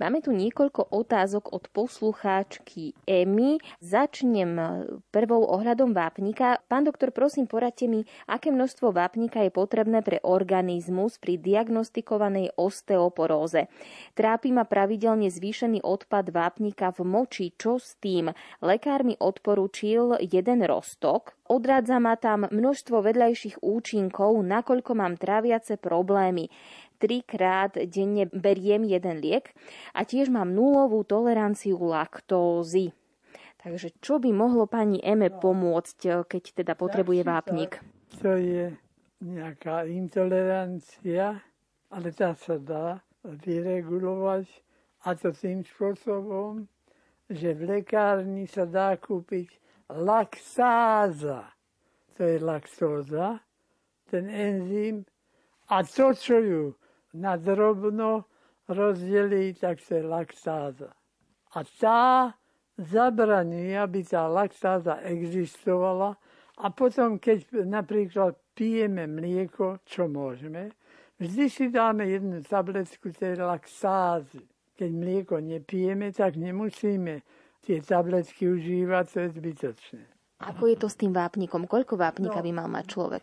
Máme tu niekoľko otázok od poslucháčky Emy. Začnem prvou ohľadom vápnika. Pán doktor, prosím, poradte mi, aké množstvo vápnika je potrebné pre organizmus pri diagnostikovanej osteoporóze. Trápi ma pravidelne zvýšený odpad vápnika v moči. Čo s tým? Lekár mi odporúčil jeden rostok. Odrádza ma tam množstvo vedľajších účinkov, nakoľko mám tráviace problémy trikrát denne beriem jeden liek a tiež mám nulovú toleranciu laktózy. Takže čo by mohlo pani Eme pomôcť, keď teda potrebuje vápnik? To je nejaká intolerancia, ale tá sa dá vyregulovať a to tým spôsobom, že v lekárni sa dá kúpiť laxáza. To je laktóza, ten enzym. A to, čo ju na drobno rozdelí, tak to je laktáza. A tá zabraní, aby tá laktáza existovala a potom, keď napríklad pijeme mlieko, čo môžeme, vždy si dáme jednu tabletku tej laktázy. Keď mlieko nepijeme, tak nemusíme tie tabletky užívať, to je zbytočné. Ako je to s tým vápnikom? Koľko vápnika no, by mal mať človek?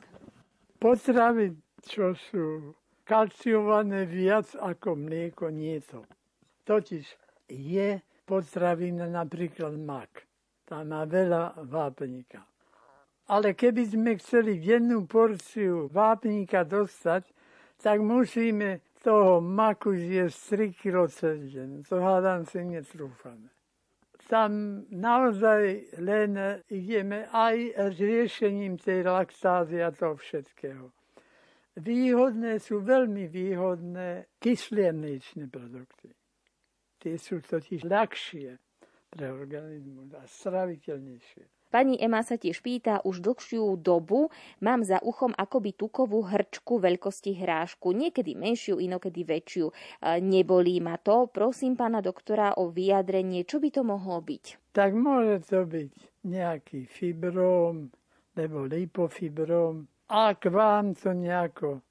Potravy, čo sú kalciované viac ako mlieko nie to. Totiž je potravina napríklad mak. Tá má veľa vápnika. Ale keby sme chceli jednu porciu vápnika dostať, tak musíme toho maku zjesť 3 kg cez deň. To hádam si netrúfame. Tam naozaj len ideme aj riešením tej laktázy a toho všetkého. Výhodné sú veľmi výhodné kyslierničné produkty. Tie sú totiž ľahšie pre organizmus a straviteľnejšie. Pani Ema sa tiež pýta, už dlhšiu dobu mám za uchom akoby tukovú hrčku veľkosti hrášku, niekedy menšiu, inokedy väčšiu. E, nebolí ma to, prosím pána doktora o vyjadrenie, čo by to mohlo byť? Tak môže to byť nejaký fibróm, nebo lipofibrom, ak vám to nejako,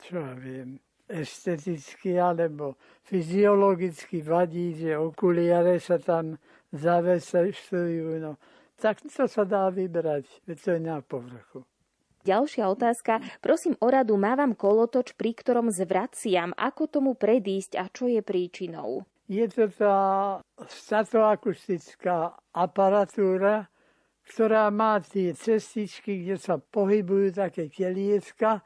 čo ja viem, esteticky alebo fyziologicky vadí, že okuliare sa tam zavesujú, no, tak to sa dá vybrať, veď to je na povrchu. Ďalšia otázka. Prosím o radu, mávam kolotoč, pri ktorom zvraciam. Ako tomu predísť a čo je príčinou? Je to tá statoakustická aparatúra, ktorá má tie cestičky, kde sa pohybujú také telieska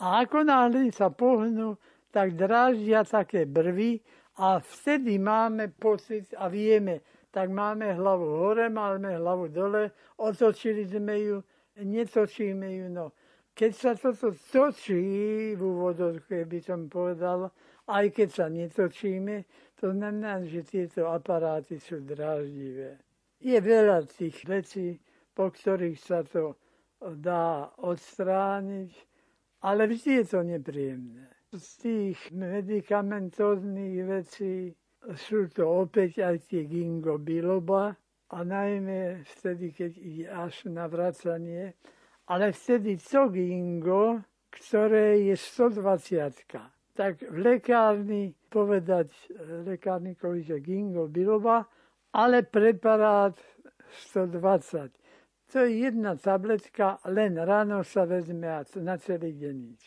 a ako náhle sa pohnú, tak dráždia také brvy a vtedy máme pocit a vieme, tak máme hlavu hore, máme hlavu dole, otočili sme ju, netočíme ju. No. Keď sa toto točí v úvodoch, by som povedal, aj keď sa netočíme, to znamená, že tieto aparáty sú dráždivé. Je veľa tých vecí, po ktorých sa to dá odstrániť, ale vždy je to nepríjemné. Z tých medicamentóznych vecí sú to opäť aj tie gingo biloba a najmä vtedy, keď ide až na vracanie, ale vtedy to gingo, ktoré je 120 tak v lekárni povedať lekárnikovi, že gingo biloba, ale preparát 120. To je jedna tabletka, len ráno sa vezme a na celý deň nič.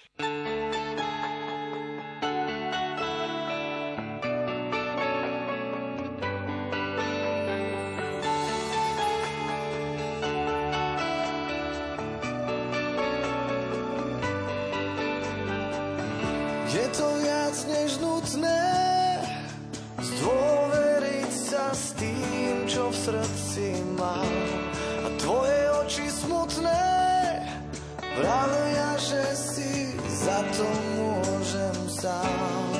Je to viac než nutné srdci mám. A tvoje oči smutné vravia, že si za to môžem sám.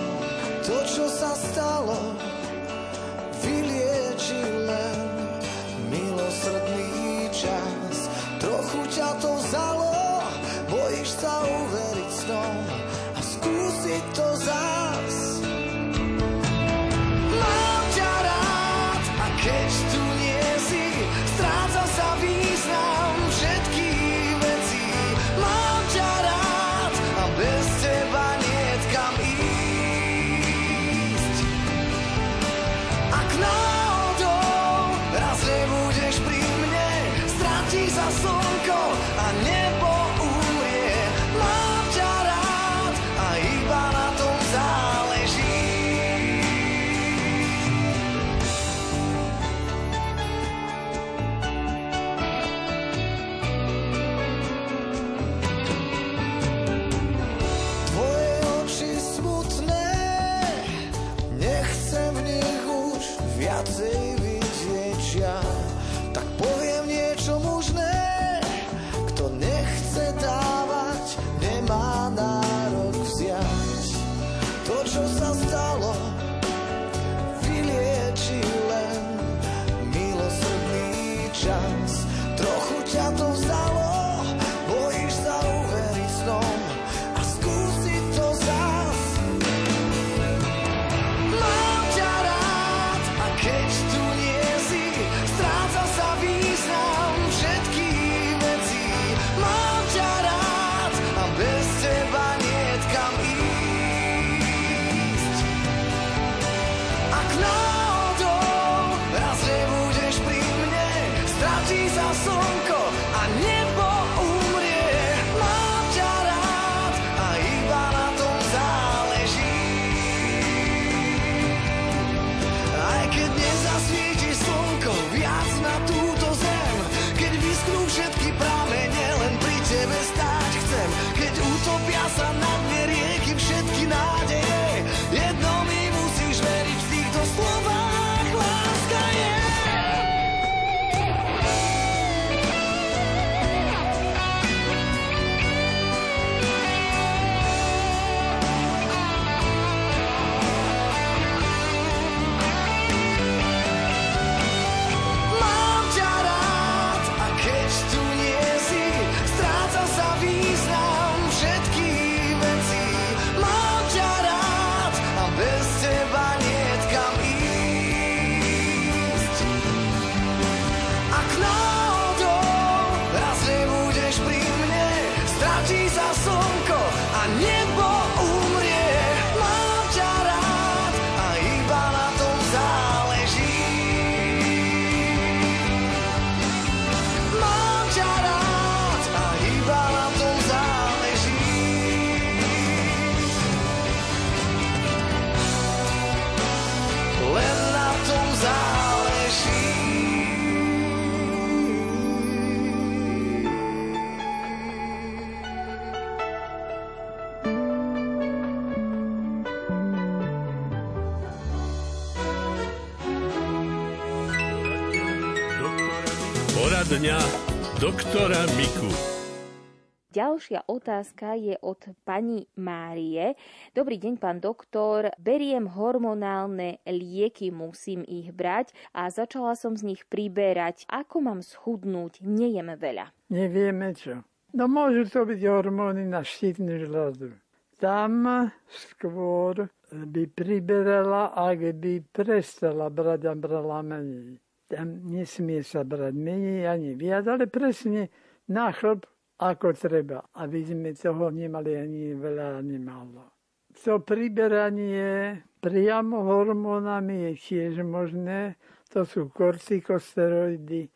To, čo sa stalo, vylieči len milosrdný čas. Trochu ťa to vzalo, bojíš sa uveriť snom a skúsiť to zás. vráti za slnko a nebo umrie. Mám ťa rád a iba na tom záleží. Aj keď nezasvieti slnko viac na túto zem, keď vysknú všetky pramene, len pri tebe stáť chcem, keď utopia sa na stratí sa slnko a nebo doktora Miku. Ďalšia otázka je od pani Márie. Dobrý deň, pán doktor. Beriem hormonálne lieky, musím ich brať a začala som z nich priberať. Ako mám schudnúť? Nejem veľa. Nevieme čo. No môžu to byť hormóny na štítnu žľazu. Tam skôr by priberala, ak by prestala brať a brala menej. Tam nesmie sa brať menej ani viac, ale presne na chlb ako treba, aby sme toho nemali ani veľa, ani málo. To priberanie priamo hormónami je tiež možné. To sú kortikosteroidy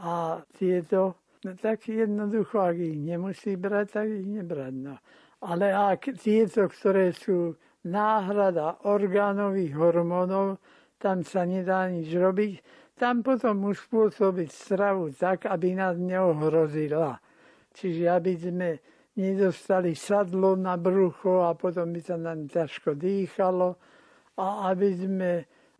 a tieto, no tak jednoducho, ak ich nemusí brať, tak ich nebrať. No. Ale ak tieto, ktoré sú náhrada orgánových hormónov, tam sa nedá nič robiť, tam potom už spôsobiť stravu tak, aby nás neohrozila. Čiže aby sme nedostali sadlo na brucho a potom by sa nám ťažko dýchalo a aby sme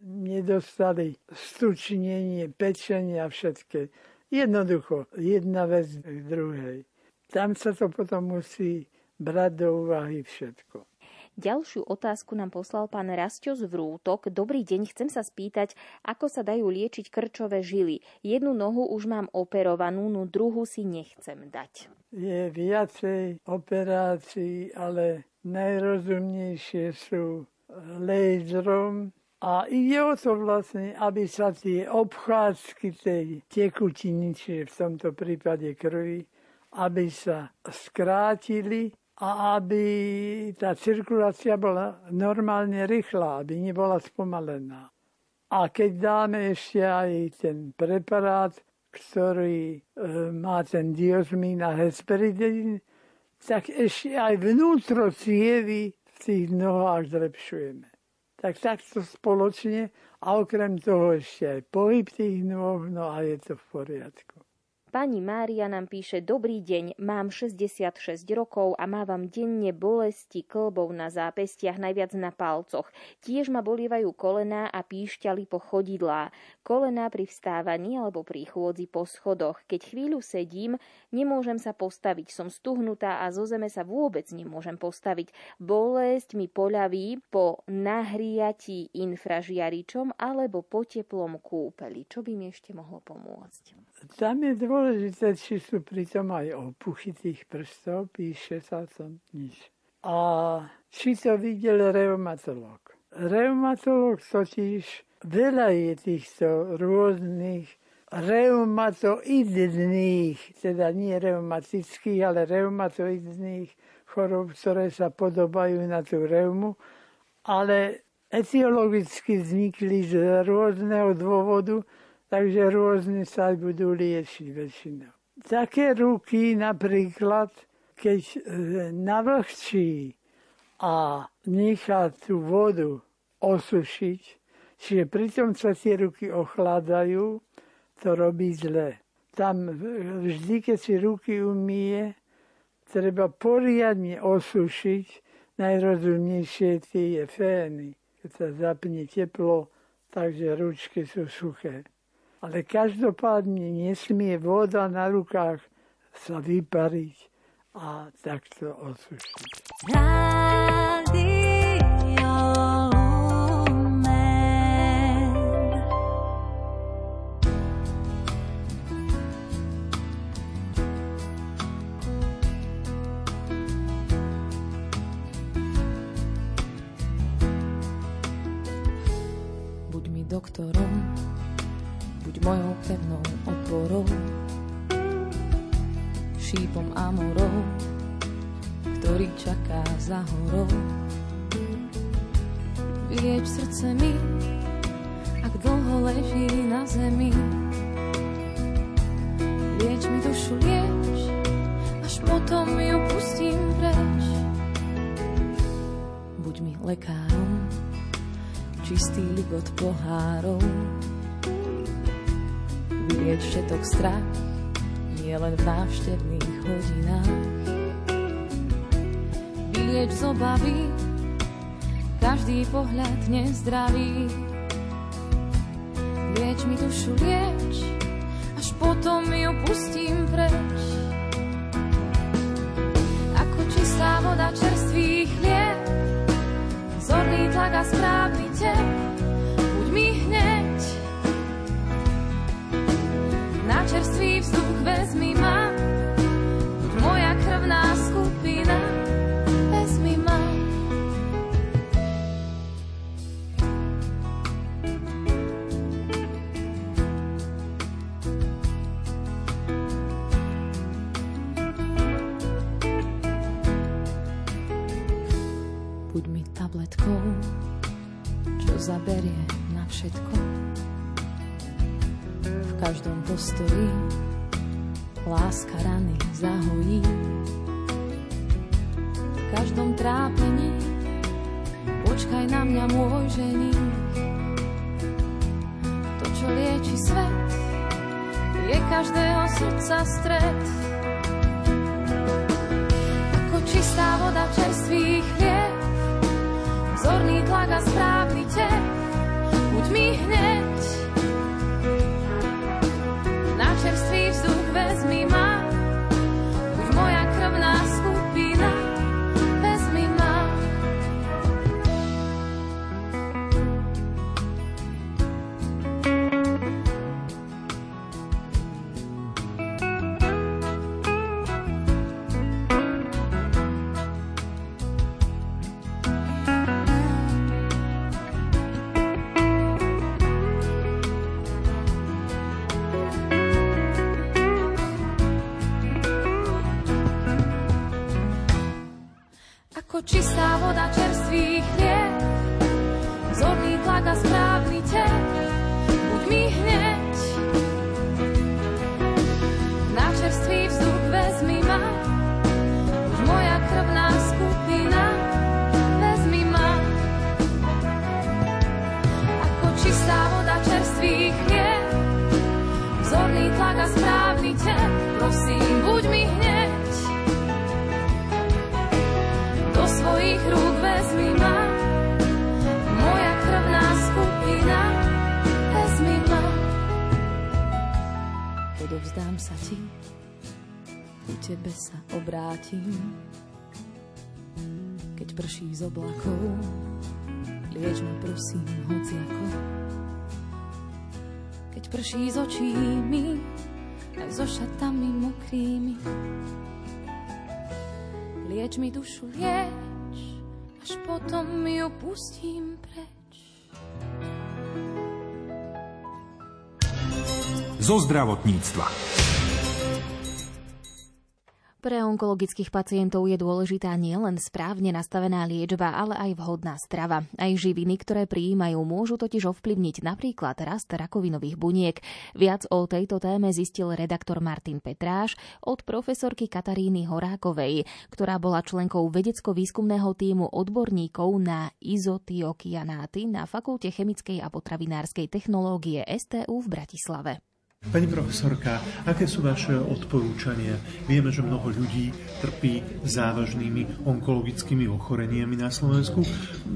nedostali stučnenie, pečenie a všetké. Jednoducho, jedna vec k druhej. Tam sa to potom musí brať do úvahy všetko. Ďalšiu otázku nám poslal pán Rastio z Vrútok. Dobrý deň, chcem sa spýtať, ako sa dajú liečiť krčové žily. Jednu nohu už mám operovanú, no druhú si nechcem dať. Je viacej operácií, ale najrozumnejšie sú laserom a ide o to vlastne, aby sa tie obchádzky tej tekutiny, čiže v tomto prípade krvi, aby sa skrátili a aby tá cirkulácia bola normálne rýchla, aby nebola spomalená. A keď dáme ešte aj ten preparát, ktorý e, má ten diozmín a hesperidin, tak ešte aj vnútro cievy v tých nohách zlepšujeme. Tak takto spoločne a okrem toho ešte aj pohyb tých nôh, no a je to v poriadku. Pani Mária nám píše, dobrý deň, mám 66 rokov a mávam denne bolesti klbov na zápestiach, najviac na palcoch. Tiež ma bolievajú kolená a píšťali po chodidlá. Kolená pri vstávaní alebo pri chôdzi po schodoch. Keď chvíľu sedím, nemôžem sa postaviť, som stuhnutá a zo zeme sa vôbec nemôžem postaviť. Bolesť mi poľaví po nahriatí infražiaričom alebo po teplom kúpeli. Čo by mi ešte mohlo pomôcť? Tam je dôležité, či sú pritom aj opuchy tých prstov, píše sa tam nič. A či to videl reumatolog. Reumatolog totiž veľa je týchto rôznych reumatoidných, teda nie reumatických, ale reumatoidných chorob, ktoré sa podobajú na tú reumu, ale etiologicky vznikli z rôzneho dôvodu, takže rôzne sa budú liečiť väčšinou. Také ruky napríklad, keď e, navlhčí a nechá tú vodu osušiť, čiže pritom sa tie ruky ochladajú, to robí zle. Tam vždy, keď si ruky umie treba poriadne osušiť. Najrozumnejšie tie fény. Keď sa zapne teplo, takže ručky sú suché. Ale každopádne nesmie voda na rukách sa vypariť a takto osušiť. Doktorom, buď mojou pevnou oporou, šípom amorov, ktorý čaká za horou. Vylieč srdce mi, ak dlho leží na zemi. Lieč mi dušu, lieč, až potom ju pustím preč. Buď mi lekárom, čistý ligot pohárov. Vylieč všetok strach, nie len v návštevných hodinách. Vylieč z obavy, každý pohľad nezdravý. Lieč mi dušu, lieč, až potom ju pustím preč. Ako čistá voda čerstvý chlieb, zorný tlak a správny tep, zaberie na všetko. V každom postoji láska rany zahojí. V každom trápení počkaj na mňa môj ženík. To, čo lieči svet, je každého srdca stred. Ako čistá voda čerstvý chlieb, zorný tlak a správny tep, buď mi hneď. Čistá voda čerstvý chlieb, zorný tlak a správny tep, Odovzdám sa ti, ku tebe sa obrátim. Keď prší z oblakov, lieč ma prosím hociako. Keď prší z očí mi, aj so šatami mokrými, Lieč mi dušu, lieč, až potom ju pustím preč. Zo zdravotníctva. Pre onkologických pacientov je dôležitá nielen správne nastavená liečba, ale aj vhodná strava. Aj živiny, ktoré prijímajú, môžu totiž ovplyvniť napríklad rast rakovinových buniek. Viac o tejto téme zistil redaktor Martin Petráš od profesorky Kataríny Horákovej, ktorá bola členkou vedecko-výskumného týmu odborníkov na izotiokianáty na Fakulte chemickej a potravinárskej technológie STU v Bratislave. Pani profesorka, aké sú vaše odporúčania? Vieme, že mnoho ľudí trpí závažnými onkologickými ochoreniami na Slovensku.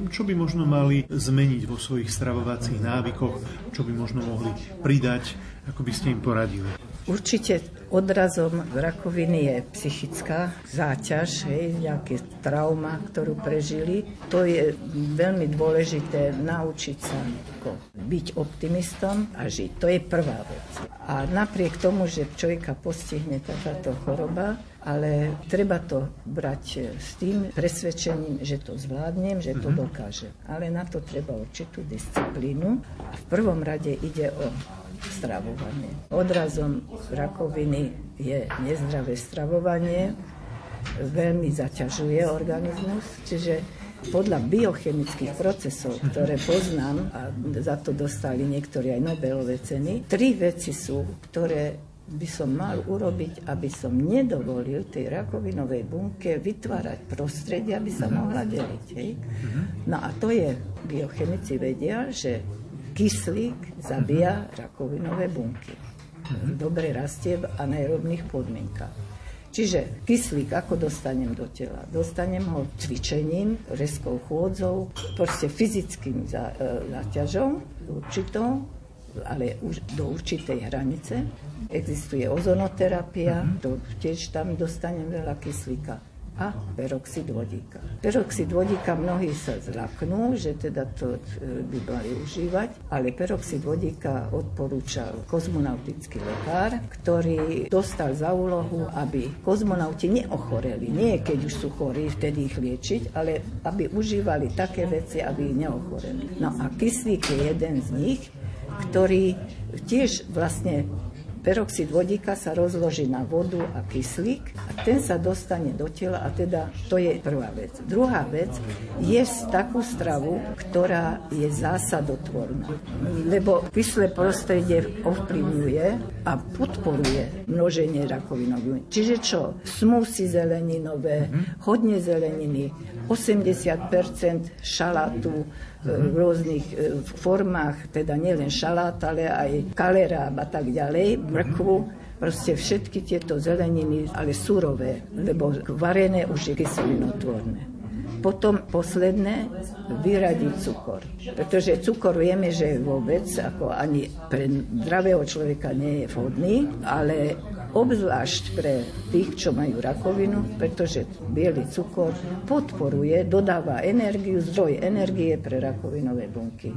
Čo by možno mali zmeniť vo svojich stravovacích návykoch? Čo by možno mohli pridať? Ako by ste im poradili? Určite odrazom rakoviny je psychická záťaž, hej, nejaké trauma, ktorú prežili. To je veľmi dôležité naučiť sa ako byť optimistom a žiť. To je prvá vec. A napriek tomu, že človeka postihne takáto choroba, ale treba to brať s tým presvedčením, že to zvládnem, že to mhm. dokáže. Ale na to treba určitú disciplínu. A v prvom rade ide o stravovanie. Odrazom rakoviny je nezdravé stravovanie, veľmi zaťažuje organizmus, čiže podľa biochemických procesov, ktoré poznám, a za to dostali niektorí aj Nobelové ceny, tri veci sú, ktoré by som mal urobiť, aby som nedovolil tej rakovinovej bunke vytvárať prostredie, aby sa mohla deliť. Hej? No a to je, biochemici vedia, že Kyslík zabíja rakovinové bunky. Dobre rastie v anaerobných podmienkach. Čiže kyslík ako dostanem do tela? Dostanem ho cvičením, reskou chôdzou, proste fyzickým e, záťažou určitou, ale už do určitej hranice. Existuje ozonoterapia, to tiež tam dostanem veľa kyslíka a peroxid vodíka. Peroxid vodíka mnohí sa zlaknú, že teda to e, by mali užívať, ale peroxid vodíka odporúčal kozmonautický lekár, ktorý dostal za úlohu, aby kozmonauti neochoreli. Nie keď už sú chorí, vtedy ich liečiť, ale aby užívali také veci, aby neochoreli. No a kyslík je jeden z nich, ktorý tiež vlastne Peroxid vodíka sa rozloží na vodu a kyslík a ten sa dostane do tela a teda to je prvá vec. Druhá vec, je takú stravu, ktorá je zásadotvorná. Lebo kyslé prostredie ovplyvňuje a podporuje množenie rakovinových. Čiže čo? Smusy zeleninové, hodne zeleniny, 80% šalátu, v rôznych e, formách, teda nielen šalát, ale aj kaleráb a tak ďalej, mrkvu, proste všetky tieto zeleniny, ale surové, lebo varené už je kyselinotvorné. Potom posledné, vyradiť cukor. Pretože cukor vieme, že vôbec ako ani pre zdravého človeka nie je vhodný, ale obzvlášť pre tých, čo majú rakovinu, pretože biely cukor podporuje, dodáva energiu, zdroj energie pre rakovinové bunky.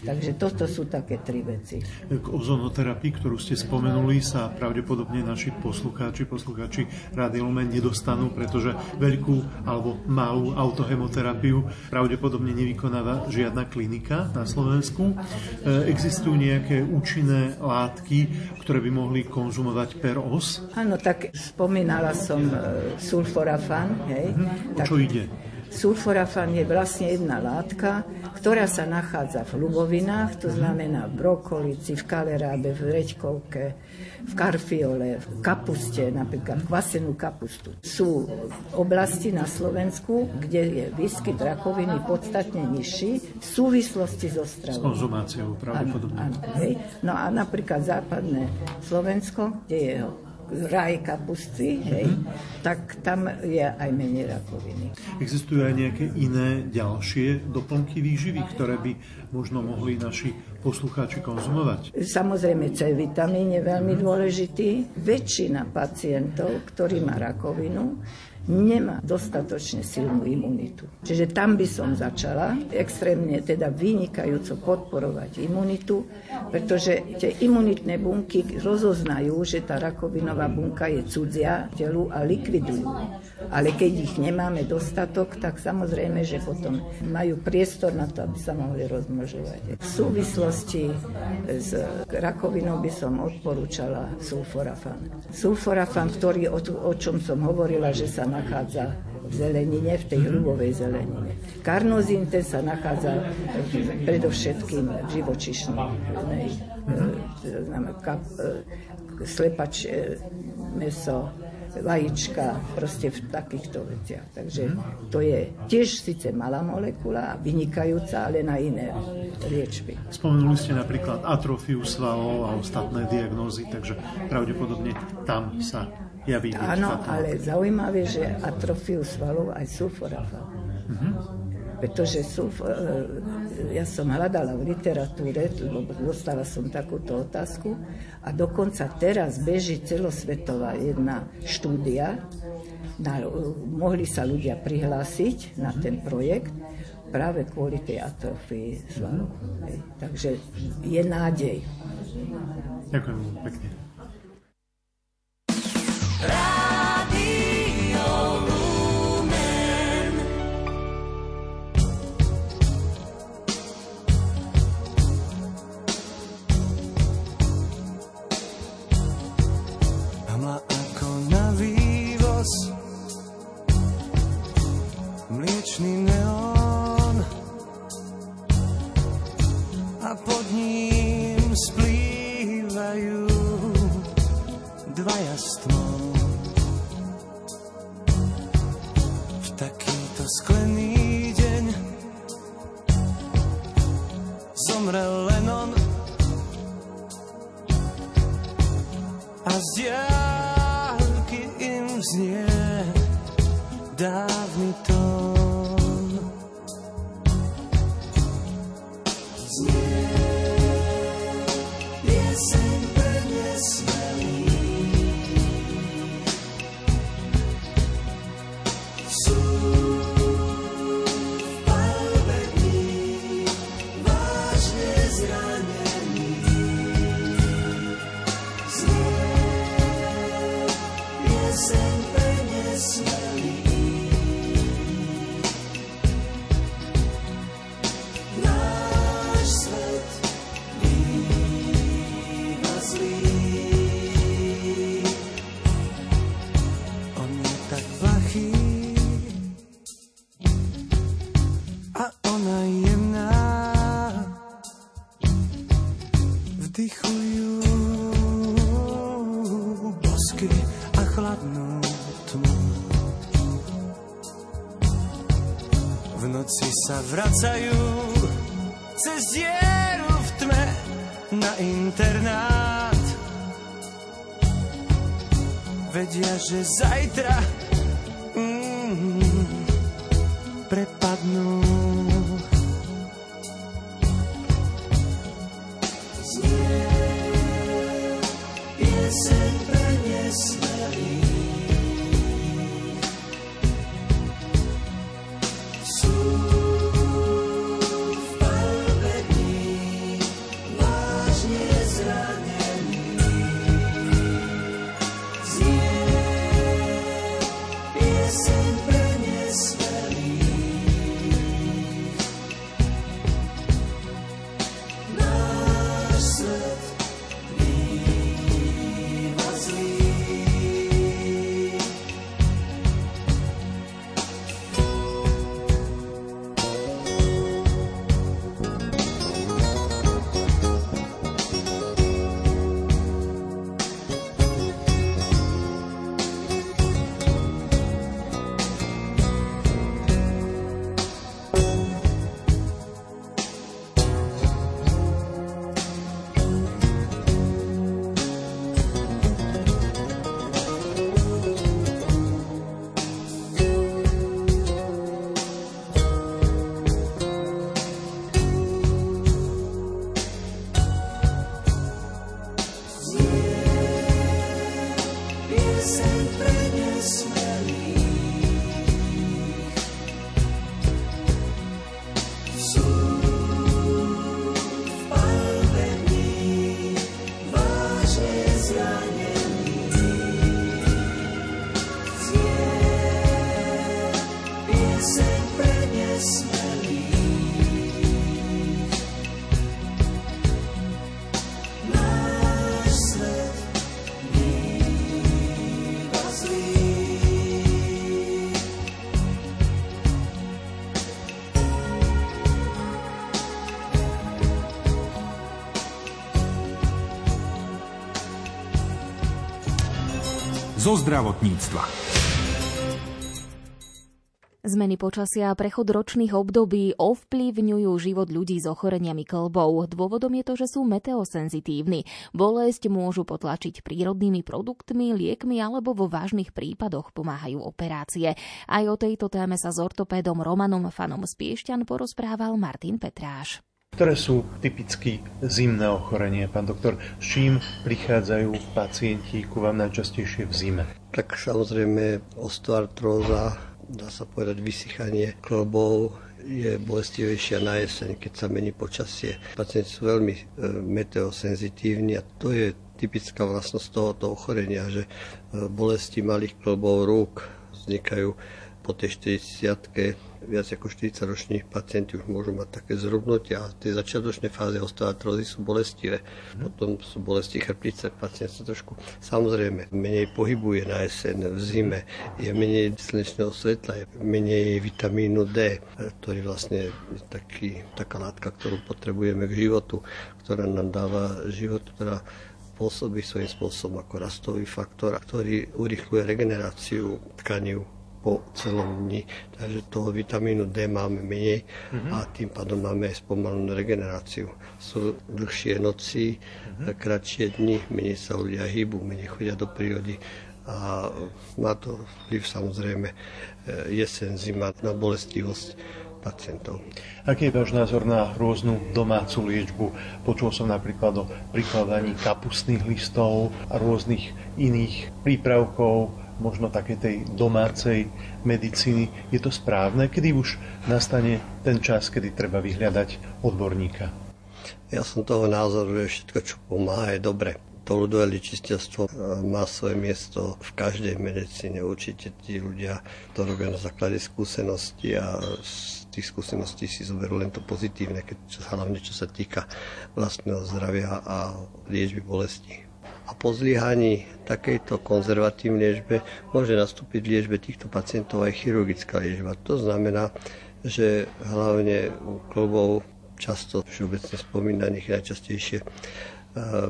Takže toto sú také tri veci. K ozonoterapii, ktorú ste spomenuli, sa pravdepodobne naši poslucháči, poslucháči Rádio Lumen nedostanú, pretože veľkú alebo malú autohemoterapiu pravdepodobne nevykonáva žiadna klinika na Slovensku. E, existujú nejaké účinné látky, ktoré by mohli konzumovať per os? Áno, tak spomínala som e, sulforafan. Hej. Mhm. O čo ide? Sulforafan je vlastne jedna látka, ktorá sa nachádza v lubovinách, to znamená v brokolici, v kalerábe, v reďkovke, v karfiole, v kapuste, napríklad kvasenú kapustu. Sú oblasti na Slovensku, kde je výskyt rakoviny podstatne nižší v súvislosti so stravou. S konzumáciou, pravdepodobne. Áno, áno, hej. No a napríklad západné Slovensko, kde je raj kapusty, hej, mm-hmm. tak tam je aj menej rakoviny. Existujú aj nejaké iné ďalšie doplnky výživy, ktoré by možno mohli naši poslucháči konzumovať? Samozrejme, C vitamín je veľmi dôležitý. Väčšina pacientov, ktorí má rakovinu, nemá dostatočne silnú imunitu. Čiže tam by som začala extrémne, teda vynikajúco podporovať imunitu, pretože tie imunitné bunky rozoznajú, že tá rakovinová bunka je cudzia telu a likvidujú. Ale keď ich nemáme dostatok, tak samozrejme, že potom majú priestor na to, aby sa mohli rozmnožovať. V súvislosti s rakovinou by som odporúčala sulforafan. Sulforafan, ktorý, o, o čom som hovorila, že sa nachádza v zelenine, v tej hrubovej zelenine. Karnozín ten sa nachádza predovšetkým v živočišnej, e, kap, e, slepač, e, meso, vajíčka, proste v takýchto veciach. Takže to je tiež síce malá molekula, vynikajúca, ale na iné liečby. Spomenuli ste napríklad atrofiu svalov a ostatné diagnózy, takže pravdepodobne tam sa javí. Áno, ale zaujímavé, že atrofiu svalov aj sulforafal. Mm-hmm. Pretože sulf, e, ja som hľadala v literatúre, dostala som takúto otázku a dokonca teraz beží celosvetová jedna štúdia, na, mohli sa ľudia prihlásiť na ten projekt práve kvôli tej atrofii svalov. Takže je nádej. Ďakujem pekne. Life. sing. Vracajú cez dieru v tme na internát. Vedia, že zajtra mm, prepadnú. Zo zdravotníctva. Zmeny počasia a prechod ročných období ovplyvňujú život ľudí s ochoreniami klbov. Dôvodom je to, že sú meteosenzitívni. Bolesť môžu potlačiť prírodnými produktmi, liekmi alebo vo vážnych prípadoch pomáhajú operácie. Aj o tejto téme sa s ortopédom Romanom Fanom z porozprával Martin Petráš. Ktoré sú typicky zimné ochorenie, pán doktor? S čím prichádzajú pacienti ku vám najčastejšie v zime? Tak samozrejme osteoartróza, dá sa povedať, vysychanie klbov je bolestivejšia na jeseň, keď sa mení počasie. Pacienti sú veľmi e, meteosenzitívni a to je typická vlastnosť tohoto ochorenia, že e, bolesti malých klbov rúk vznikajú po tej 40 viac ako 40 ročných pacienti už môžu mať také zrubnutia a tie začiatočné fáze osteoartrózy sú bolestivé. Potom sú bolesti chrbtice, pacient sa trošku samozrejme menej pohybuje na jeseň, v zime, je menej slnečného svetla, je menej vitamínu D, ktorý vlastne je taký, taká látka, ktorú potrebujeme k životu, ktorá nám dáva život, ktorá pôsobí svojím spôsobom ako rastový faktor, ktorý urychluje regeneráciu tkaní po celom dni. Takže toho vitamínu D máme menej mm-hmm. a tým pádom máme aj spomalnú regeneráciu. Sú dlhšie noci, mm-hmm. kratšie dni, menej sa ľudia hýbu, menej chodia do prírody a má to vplyv samozrejme e, jesen, zima na bolestivosť pacientov. Aký je váš názor na rôznu domácu liečbu? Počul som napríklad o prikladaní kapustných listov a rôznych iných prípravkov možno také tej domácej medicíny. Je to správne, kedy už nastane ten čas, kedy treba vyhľadať odborníka? Ja som toho názoru, že všetko, čo pomáha, je dobre. To ľudové ličiteľstvo e, má svoje miesto v každej medicíne. Určite tí ľudia to robia na základe skúsenosti a z tých skúseností si zoberú len to pozitívne, keď, hlavne čo sa týka vlastného zdravia a liečby bolesti a po zlyhaní takejto konzervatívnej liečbe môže nastúpiť v liečbe týchto pacientov aj chirurgická liečba. To znamená, že hlavne u klubov často všeobecne spomínaných najčastejšie eh,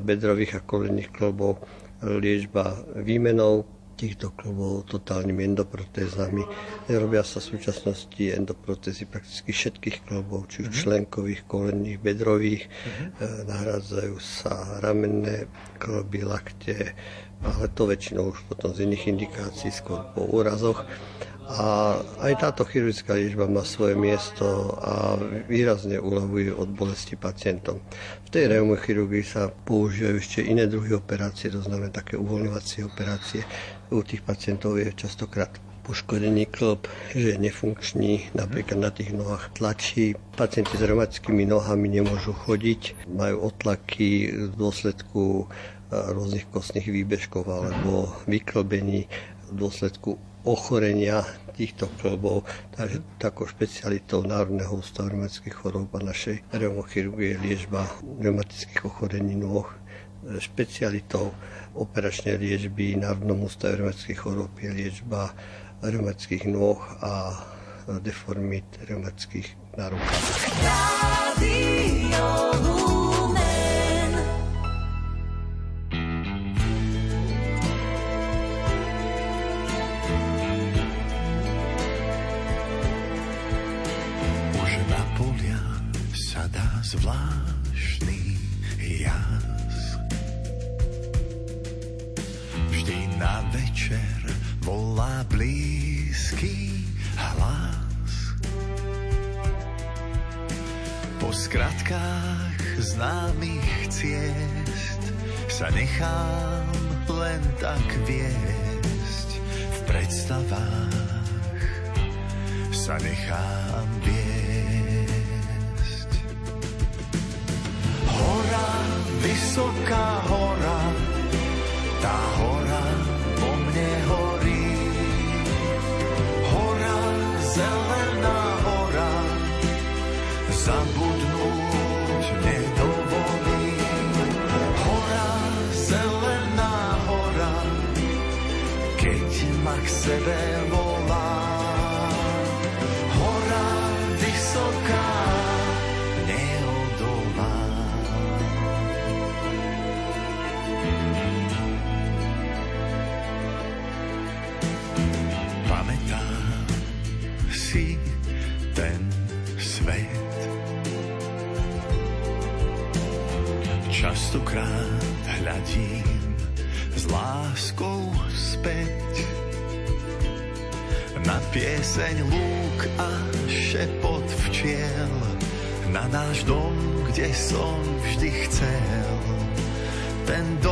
bedrových a kolenných klubov liečba výmenou týchto klubov totálnymi endoprotézami. Robia sa v súčasnosti endoprotézy prakticky všetkých klubov, či už mm-hmm. členkových, kolenných, bedrových. E, nahrádzajú sa ramenné kluby, lakte, ale to väčšinou už potom z iných indikácií, skôr po úrazoch. A aj táto chirurgická liečba má svoje miesto a výrazne uľavuje od bolesti pacientom. V tej reumochirurgii sa používajú ešte iné druhy operácie, to znamená také uvoľňovacie operácie. U tých pacientov je častokrát poškodený klb, že je nefunkčný, napríklad na tých nohách tlačí. Pacienti s reumatickými nohami nemôžu chodiť, majú otlaky v dôsledku rôznych kostných výbežkov alebo vyklbení v dôsledku ochorenia týchto klbov. Takže takou špecialitou Národného ústavu reumatických chorób a našej reumochirurgie je liečba reumatických ochorení nôh. Špecialitou operačnej liečby Národnom ústave reumatických chorób je liečba reumatických nôh a deformit reumatických nárukách. zvláštny Ten